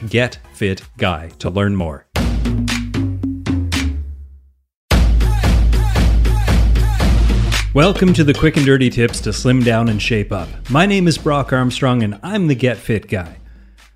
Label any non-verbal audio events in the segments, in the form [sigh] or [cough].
getfitguy to learn more. Welcome to the quick and dirty tips to slim down and shape up. My name is Brock Armstrong and I'm the Get Fit Guy.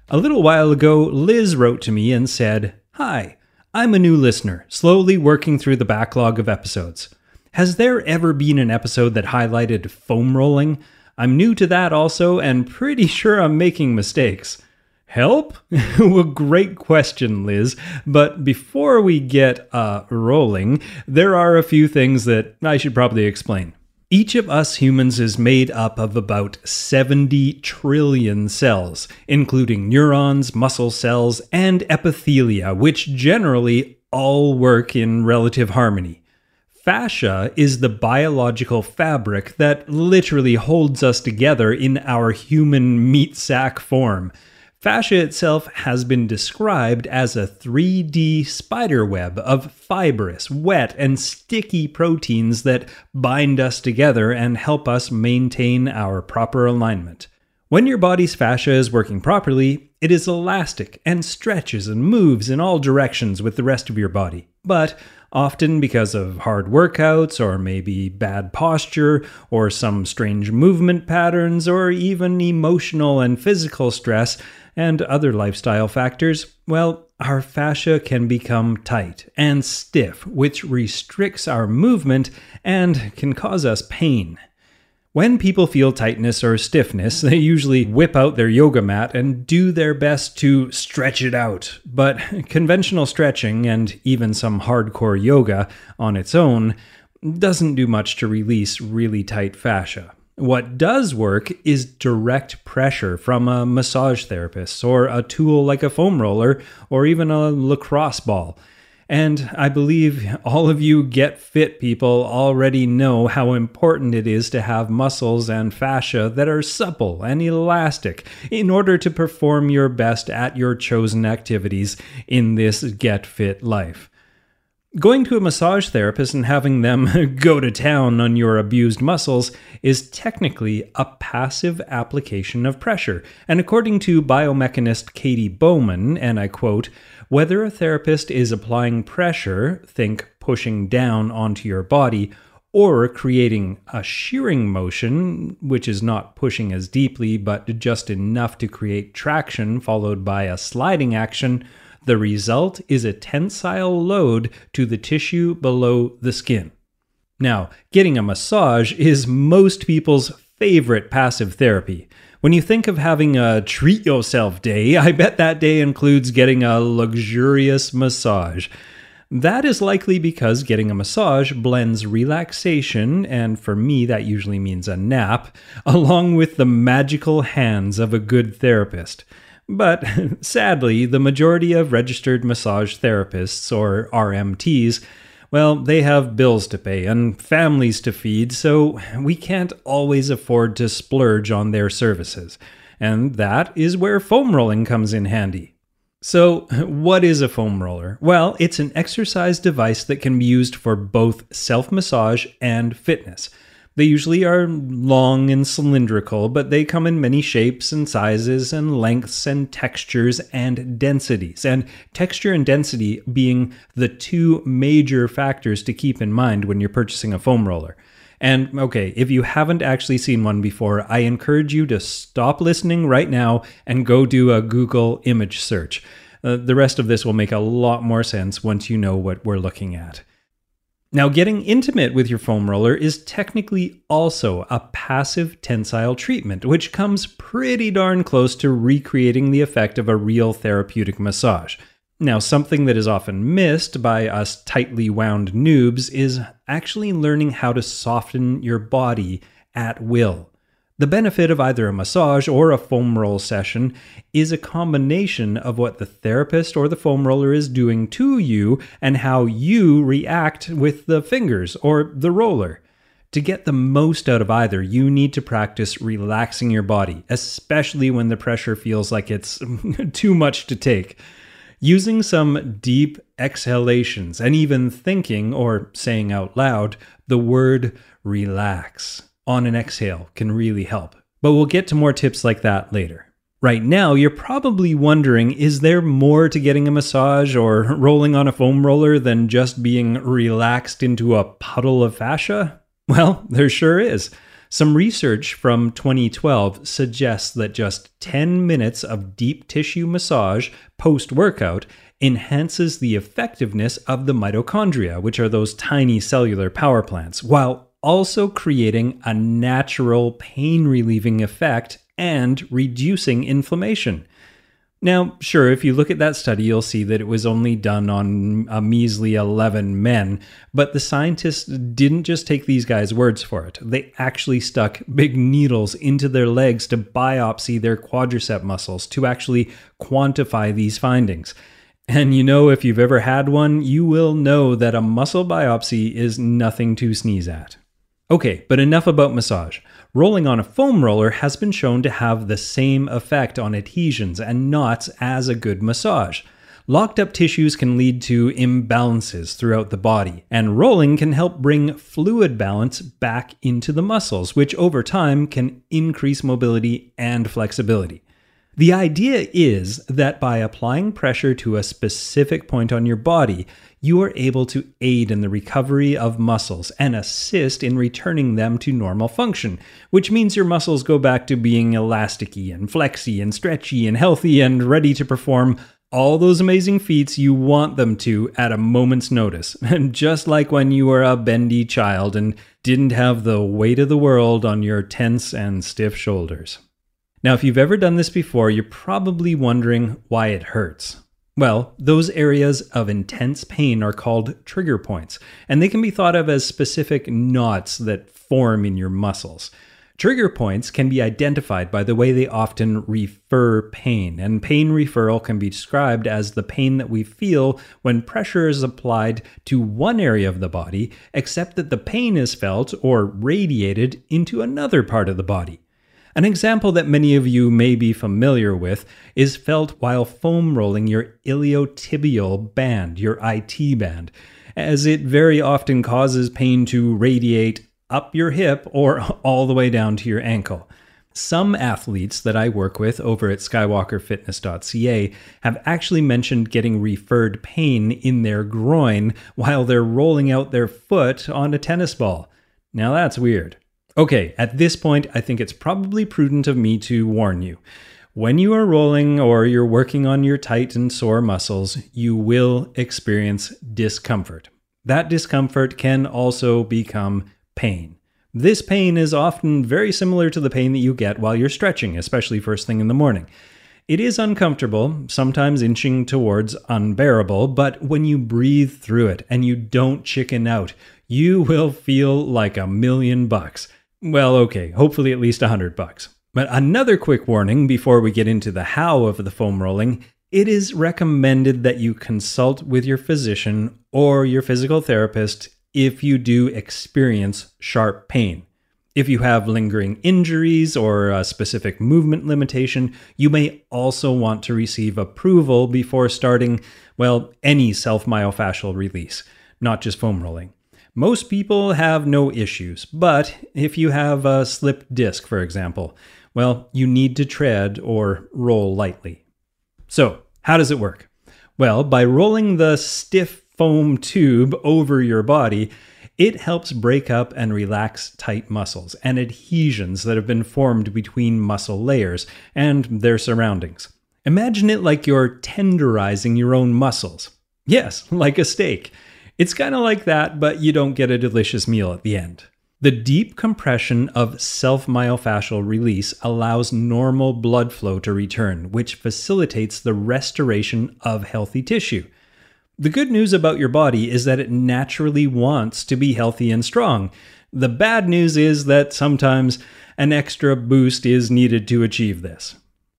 A little while ago, Liz wrote to me and said, Hi, I'm a new listener, slowly working through the backlog of episodes. Has there ever been an episode that highlighted foam rolling? I'm new to that also and pretty sure I'm making mistakes. Help? [laughs] well, great question, Liz. But before we get uh, rolling, there are a few things that I should probably explain. Each of us humans is made up of about 70 trillion cells, including neurons, muscle cells, and epithelia, which generally all work in relative harmony. Fascia is the biological fabric that literally holds us together in our human meat sack form. Fascia itself has been described as a 3D spiderweb of fibrous, wet, and sticky proteins that bind us together and help us maintain our proper alignment. When your body's fascia is working properly, it is elastic and stretches and moves in all directions with the rest of your body. But often because of hard workouts, or maybe bad posture, or some strange movement patterns, or even emotional and physical stress, and other lifestyle factors, well, our fascia can become tight and stiff, which restricts our movement and can cause us pain. When people feel tightness or stiffness, they usually whip out their yoga mat and do their best to stretch it out. But conventional stretching and even some hardcore yoga on its own doesn't do much to release really tight fascia. What does work is direct pressure from a massage therapist or a tool like a foam roller or even a lacrosse ball. And I believe all of you get fit people already know how important it is to have muscles and fascia that are supple and elastic in order to perform your best at your chosen activities in this get fit life. Going to a massage therapist and having them [laughs] go to town on your abused muscles is technically a passive application of pressure. And according to biomechanist Katy Bowman, and I quote, whether a therapist is applying pressure, think pushing down onto your body, or creating a shearing motion, which is not pushing as deeply but just enough to create traction, followed by a sliding action, the result is a tensile load to the tissue below the skin. Now, getting a massage is most people's favorite passive therapy. When you think of having a treat yourself day, I bet that day includes getting a luxurious massage. That is likely because getting a massage blends relaxation, and for me, that usually means a nap, [laughs] along with the magical hands of a good therapist. But [laughs] sadly, the majority of registered massage therapists, or RMTs, well, they have bills to pay and families to feed, so we can't always afford to splurge on their services. And that is where foam rolling comes in handy. So, [laughs] what is a foam roller? Well, it's an exercise device that can be used for both self massage and fitness. They usually are long and cylindrical, but they come in many shapes and sizes and lengths and textures and densities. And texture and density being the two major factors to keep in mind when you're purchasing a foam roller. And okay, if you haven't actually seen one before, I encourage you to stop listening right now and go do a Google image search. Uh, the rest of this will make a lot more sense once you know what we're looking at. Now, getting intimate with your foam roller is technically also a passive tensile treatment, which comes pretty darn close to recreating the effect of a real therapeutic massage. Now, something that is often missed by us tightly wound noobs is actually learning how to soften your body at will. The benefit of either a massage or a foam roll session is a combination of what the therapist or the foam roller is doing to you and how you react with the fingers or the roller. To get the most out of either, you need to practice relaxing your body, especially when the pressure feels like it's [laughs] too much to take. Using some deep exhalations and even thinking or saying out loud the word relax on an exhale can really help. But we'll get to more tips like that later. Right now, you're probably wondering is there more to getting a massage or [laughs] rolling on a foam roller than just being relaxed into a puddle of fascia? Well, [laughs] there sure is. Some research from 2012 suggests that just 10 minutes of deep tissue massage post workout enhances the effectiveness of the mitochondria, which are those tiny cellular power plants, while also creating a natural pain relieving effect and reducing inflammation. Now, sure, if you look at that study, you'll see that it was only done on a measly 11 men, but the scientists didn't just take these guys' words for it. They actually stuck big needles into their legs to biopsy their quadricep muscles to actually quantify these findings. And you know, if you've ever had one, you will know that a muscle biopsy is nothing to sneeze at. Okay, but enough about massage. Rolling on a foam roller has been shown to have the same effect on adhesions and knots as a good massage. Locked up tissues can lead to imbalances throughout the body, and rolling can help bring fluid balance back into the muscles, which over time can increase mobility and flexibility. The idea is that by applying pressure to a specific point on your body, you are able to aid in the recovery of muscles and assist in returning them to normal function, which means your muscles go back to being elasticy and flexy and stretchy and healthy and ready to perform all those amazing feats you want them to at a moment's notice. [laughs] And just like when you were a bendy child and didn't have the weight of the world on your tense and stiff shoulders. Now, if you've ever done this before, you're probably wondering why it hurts. Well, those areas of intense pain are called trigger points, and they can be thought of as specific knots that form in your muscles. Trigger points can be identified by the way they often refer pain, and pain referral can be described as the pain that we feel when pressure is applied to one area of the body, except that the pain is felt or radiated into another part of the body. An example that many of you may be familiar with is felt while foam rolling your iliotibial band, your IT band, as it very often causes pain to radiate up your hip or [laughs] all the way down to your ankle. Some athletes that I work with over at skywalkerfitness.ca have actually mentioned getting referred pain in their groin while they're rolling out their foot on a tennis ball. Now that's weird. Okay, at this point, I think it's probably prudent of me to warn you. When you are rolling or you're working on your tight and sore muscles, you will experience discomfort. That discomfort can also become pain. This pain is often very similar to the pain that you get while you're stretching, especially first thing in the morning. It is uncomfortable, sometimes inching towards unbearable, but when you breathe through it and you don't chicken out, you will feel like a million bucks. Well, okay, hopefully at least a hundred bucks. But another quick warning before we get into the how of the foam rolling it is recommended that you consult with your physician or your physical therapist if you do experience sharp pain. If you have lingering injuries or a specific movement limitation, you may also want to receive approval before starting, well, any self myofascial release, not just foam rolling. Most people have no issues, but if you have a slipped disc, for example, well, you need to tread or roll lightly. So, how does it work? Well, by rolling the stiff foam tube over your body, it helps break up and relax tight muscles and adhesions that have been formed between muscle layers and their surroundings. Imagine it like you're tenderizing your own muscles. Yes, like a steak. It's kind of like that, but you don't get a delicious meal at the end. The deep compression of self myofascial release allows normal blood flow to return, which facilitates the restoration of healthy tissue. The good news about your body is that it naturally wants to be healthy and strong. The bad news is that sometimes an extra boost is needed to achieve this.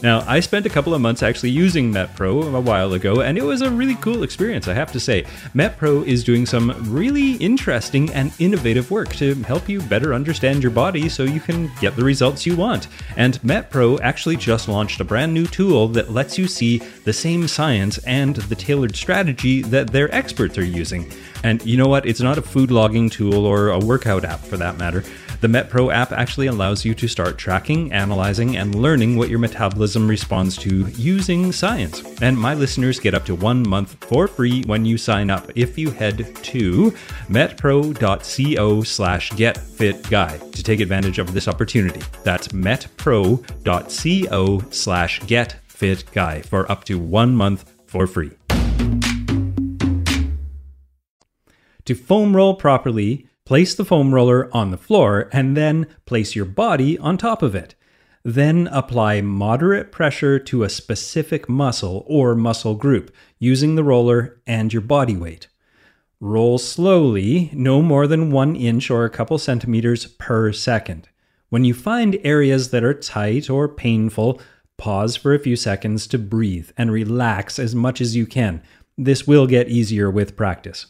Now, I spent a couple of months actually using MetPro a while ago, and it was a really cool experience, I have to say. MetPro is doing some really interesting and innovative work to help you better understand your body so you can get the results you want. And MetPro actually just launched a brand new tool that lets you see the same science and the tailored strategy that their experts are using. And you know what? It's not a food logging tool or a workout app for that matter. The MetPro app actually allows you to start tracking, analyzing, and learning what your metabolism responds to using science. And my listeners get up to one month for free when you sign up if you head to metpro.co slash getfitguy to take advantage of this opportunity. That's metpro.co slash getfitguy for up to one month for free. To foam roll properly, Place the foam roller on the floor and then place your body on top of it. Then apply moderate pressure to a specific muscle or muscle group using the roller and your body weight. Roll slowly, no more than one inch or a couple centimeters per second. When you find areas that are tight or painful, pause for a few seconds to breathe and relax as much as you can. This will get easier with practice.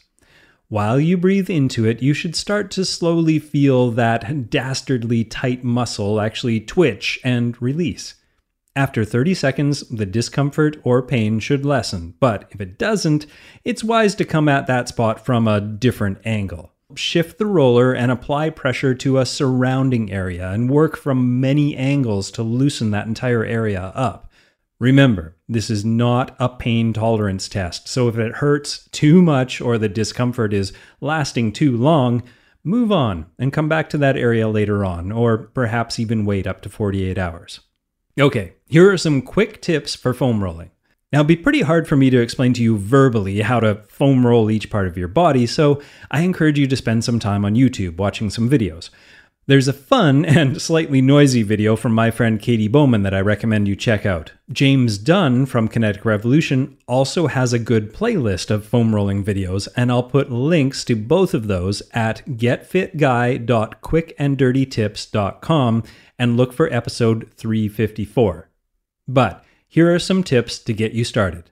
While you breathe into it, you should start to slowly feel that dastardly tight muscle actually twitch and release. After 30 seconds, the discomfort or pain should lessen, but if it doesn't, it's wise to come at that spot from a different angle. Shift the roller and apply pressure to a surrounding area and work from many angles to loosen that entire area up. Remember, this is not a pain tolerance test, so if it hurts too much or the discomfort is lasting too long, move on and come back to that area later on, or perhaps even wait up to 48 hours. Okay, here are some quick tips for foam rolling. Now, it'd be pretty hard for me to explain to you verbally how to foam roll each part of your body, so I encourage you to spend some time on YouTube watching some videos. There's a fun [laughs] and slightly noisy video from my friend Katy Bowman that I recommend you check out. James Dunne from Kinetic Revolution also has a good playlist of foam rolling videos, and I'll put links to both of those at getfitguy.quickanddirtytips.com and look for episode 354. But here are some tips to get you started.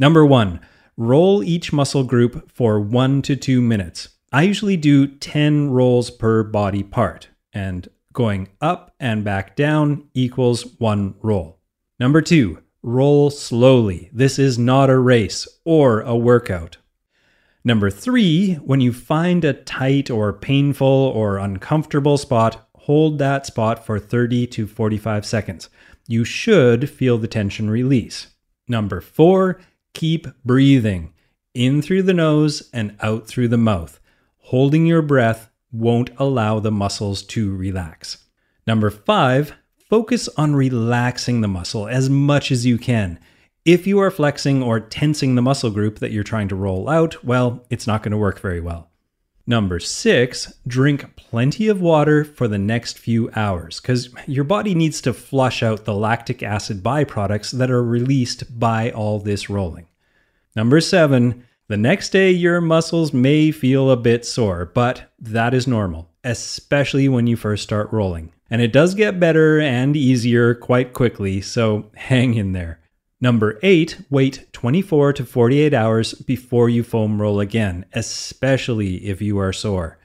Number one, roll each muscle group for one to two minutes. I usually do 10 rolls per body part and going up and back down equals one roll. Number two, roll slowly. This is not a race or a workout. Number three, when you find a tight or painful or uncomfortable spot, hold that spot for 30 to 45 seconds. You should feel the tension release. Number four, keep breathing in through the nose and out through the mouth. Holding your breath won't allow the muscles to relax. Number five, focus on relaxing the muscle as much as you can. If you are flexing or tensing the muscle group that you're trying to roll out, well, it's not going to work very well. Number six, drink plenty of water for the next few hours because your body needs to flush out the lactic acid byproducts that are released by all this rolling. Number seven, the next day, your muscles may feel a bit sore, but that is normal, especially when you first start rolling. And it does get better and easier quite quickly, so [laughs] hang in there. Number eight, wait 24 to 48 hours before you foam roll again, especially if you are sore.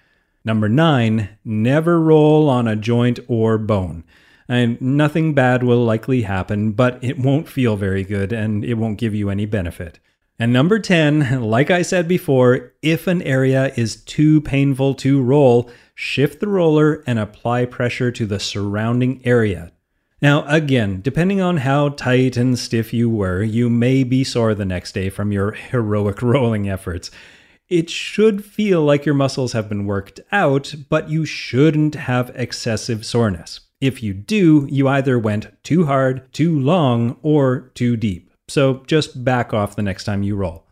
Number nine, never roll on a joint or bone. And nothing bad will likely happen, but it won't feel very good and it won't give you any benefit. And number 10, like I said before, if an area is too painful to roll, shift the roller and apply pressure to the surrounding area. Now, again, depending on how tight and stiff you were, you may be sore the next day from your [laughs] heroic rolling efforts. It should feel like your muscles have been worked out, but you shouldn't have excessive soreness. If you do, you either went too hard, too long, or too deep so just back off the next time you roll.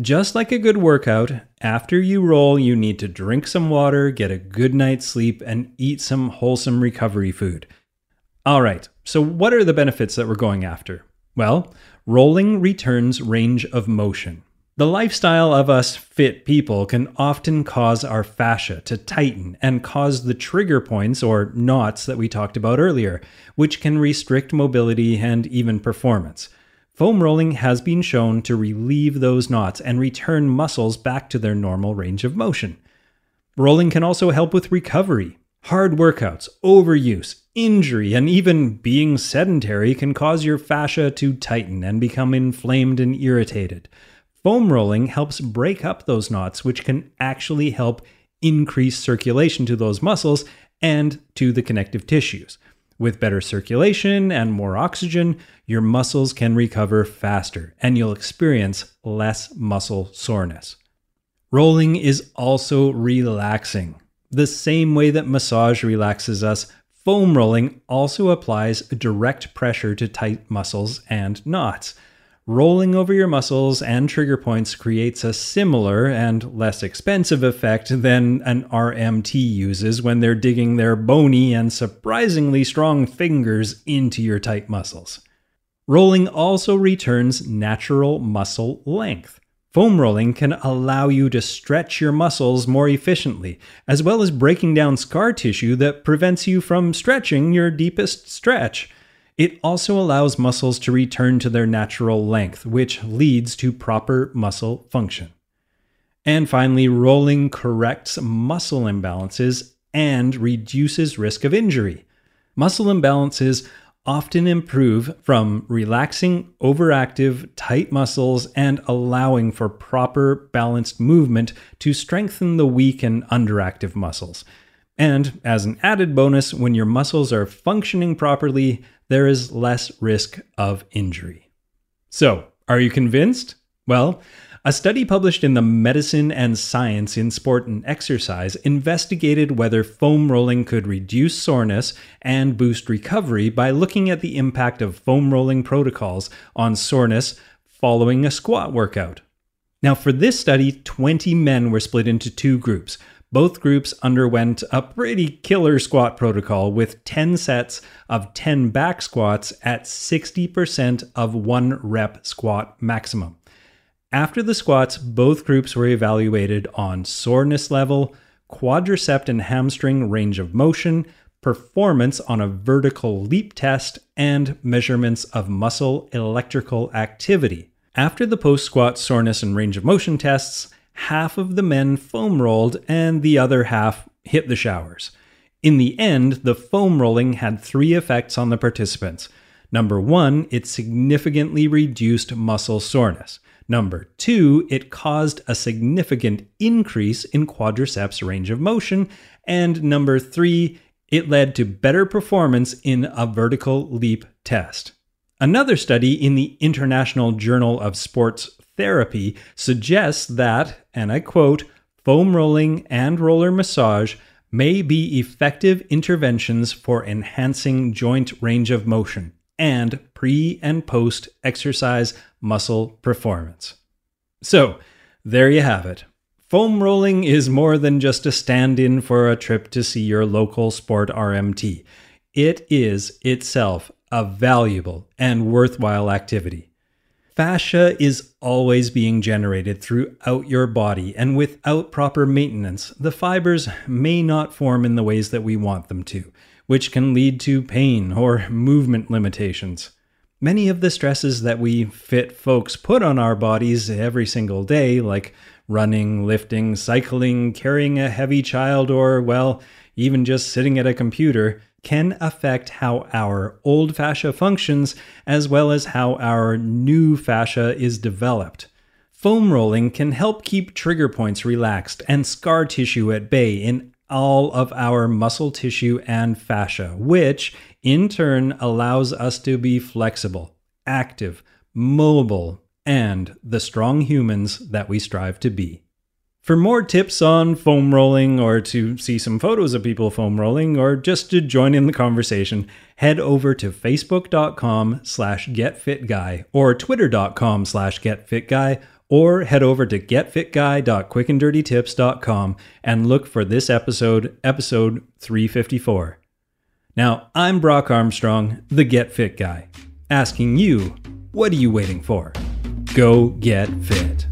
Just like a good workout, after you roll, you need to drink some water, get a good night's sleep, and eat some wholesome recovery food. All right, so what are the benefits that we're going after? Well, rolling returns range of motion. The lifestyle of us fit people can often cause our fascia to tighten and cause the trigger points or knots that we talked about earlier, which can restrict mobility and even performance. Foam rolling has been shown to relieve those knots and return muscles back to their normal range of motion. Rolling can also help with recovery. Hard workouts, overuse, injury, and even being sedentary can cause your fascia to tighten and become inflamed and irritated. Foam rolling helps break up those knots, which can actually help increase circulation to those muscles and to the connective tissues. With better circulation and more oxygen, your muscles can recover faster and you'll experience less muscle soreness. Rolling is also relaxing. The same way that massage relaxes us, foam rolling also applies direct pressure to tight muscles and knots. Rolling over your muscles and trigger points creates a similar and less expensive effect than an RMT uses when they're digging their bony and surprisingly strong fingers into your tight muscles. Rolling also returns natural muscle length. Foam rolling can allow you to stretch your muscles more efficiently, as well as breaking down scar tissue that prevents you from stretching your deepest stretch. It also allows muscles to return to their natural length, which leads to proper muscle function. And finally, rolling corrects muscle imbalances and reduces risk of injury. Muscle imbalances often improve from relaxing overactive, tight muscles and allowing for proper balanced movement to strengthen the weak and underactive muscles. And as an added bonus, when your muscles are functioning properly, there is less risk of injury. So, are you convinced? Well, a study published in the Medicine and Science in Sport and Exercise investigated whether foam rolling could reduce soreness and boost recovery by looking at the impact of foam rolling protocols on soreness following a squat workout. Now, for this study, 20 men were split into two groups both groups underwent a pretty killer squat protocol with 10 sets of 10 back squats at 60% of one rep squat maximum. After the squats, both groups were evaluated on soreness level, quadricep and hamstring range of motion, performance on a vertical leap test, and measurements of muscle electrical activity. After the post squat soreness and range of motion tests, half of the men foam rolled and the other half hit the showers. In the end, the foam rolling had three effects on the participants. Number one, it significantly reduced muscle soreness. Number two, it caused a significant increase in quadriceps range of motion. And number three, it led to better performance in a vertical leap test. Another study in the International Journal of Sports therapy suggests that, and I quote, foam rolling and roller massage may be effective interventions for enhancing joint range of motion and pre and post exercise muscle performance. So, there you have it. Foam rolling is more than just a stand in for a trip to see your local sport RMT. It is itself a valuable and worthwhile activity. Fascia is always being generated throughout your body, and without proper maintenance, the fibers may not form in the ways that we want them to, which can lead to pain or movement limitations. Many of the stresses that we fit folks put on our bodies every single day, like running, lifting, cycling, carrying a heavy child, or, well, even just sitting at a computer, can affect how our old fascia functions as well as how our new fascia is developed. Foam rolling can help keep trigger points relaxed and scar tissue at bay in all of our muscle tissue and fascia, which in turn allows us to be flexible, active, mobile, and the strong humans that we strive to be. For more tips on foam rolling, or to see some photos of people foam rolling, or just to join in the conversation, head over to facebook.com slash getfitguy or twitter.com slash getfitguy or head over to getfitguy.quickanddirtytips.com and look for this episode, episode 354. Now, I'm Brock Armstrong, the Get Fit Guy, asking you, what are you waiting for? Go get fit.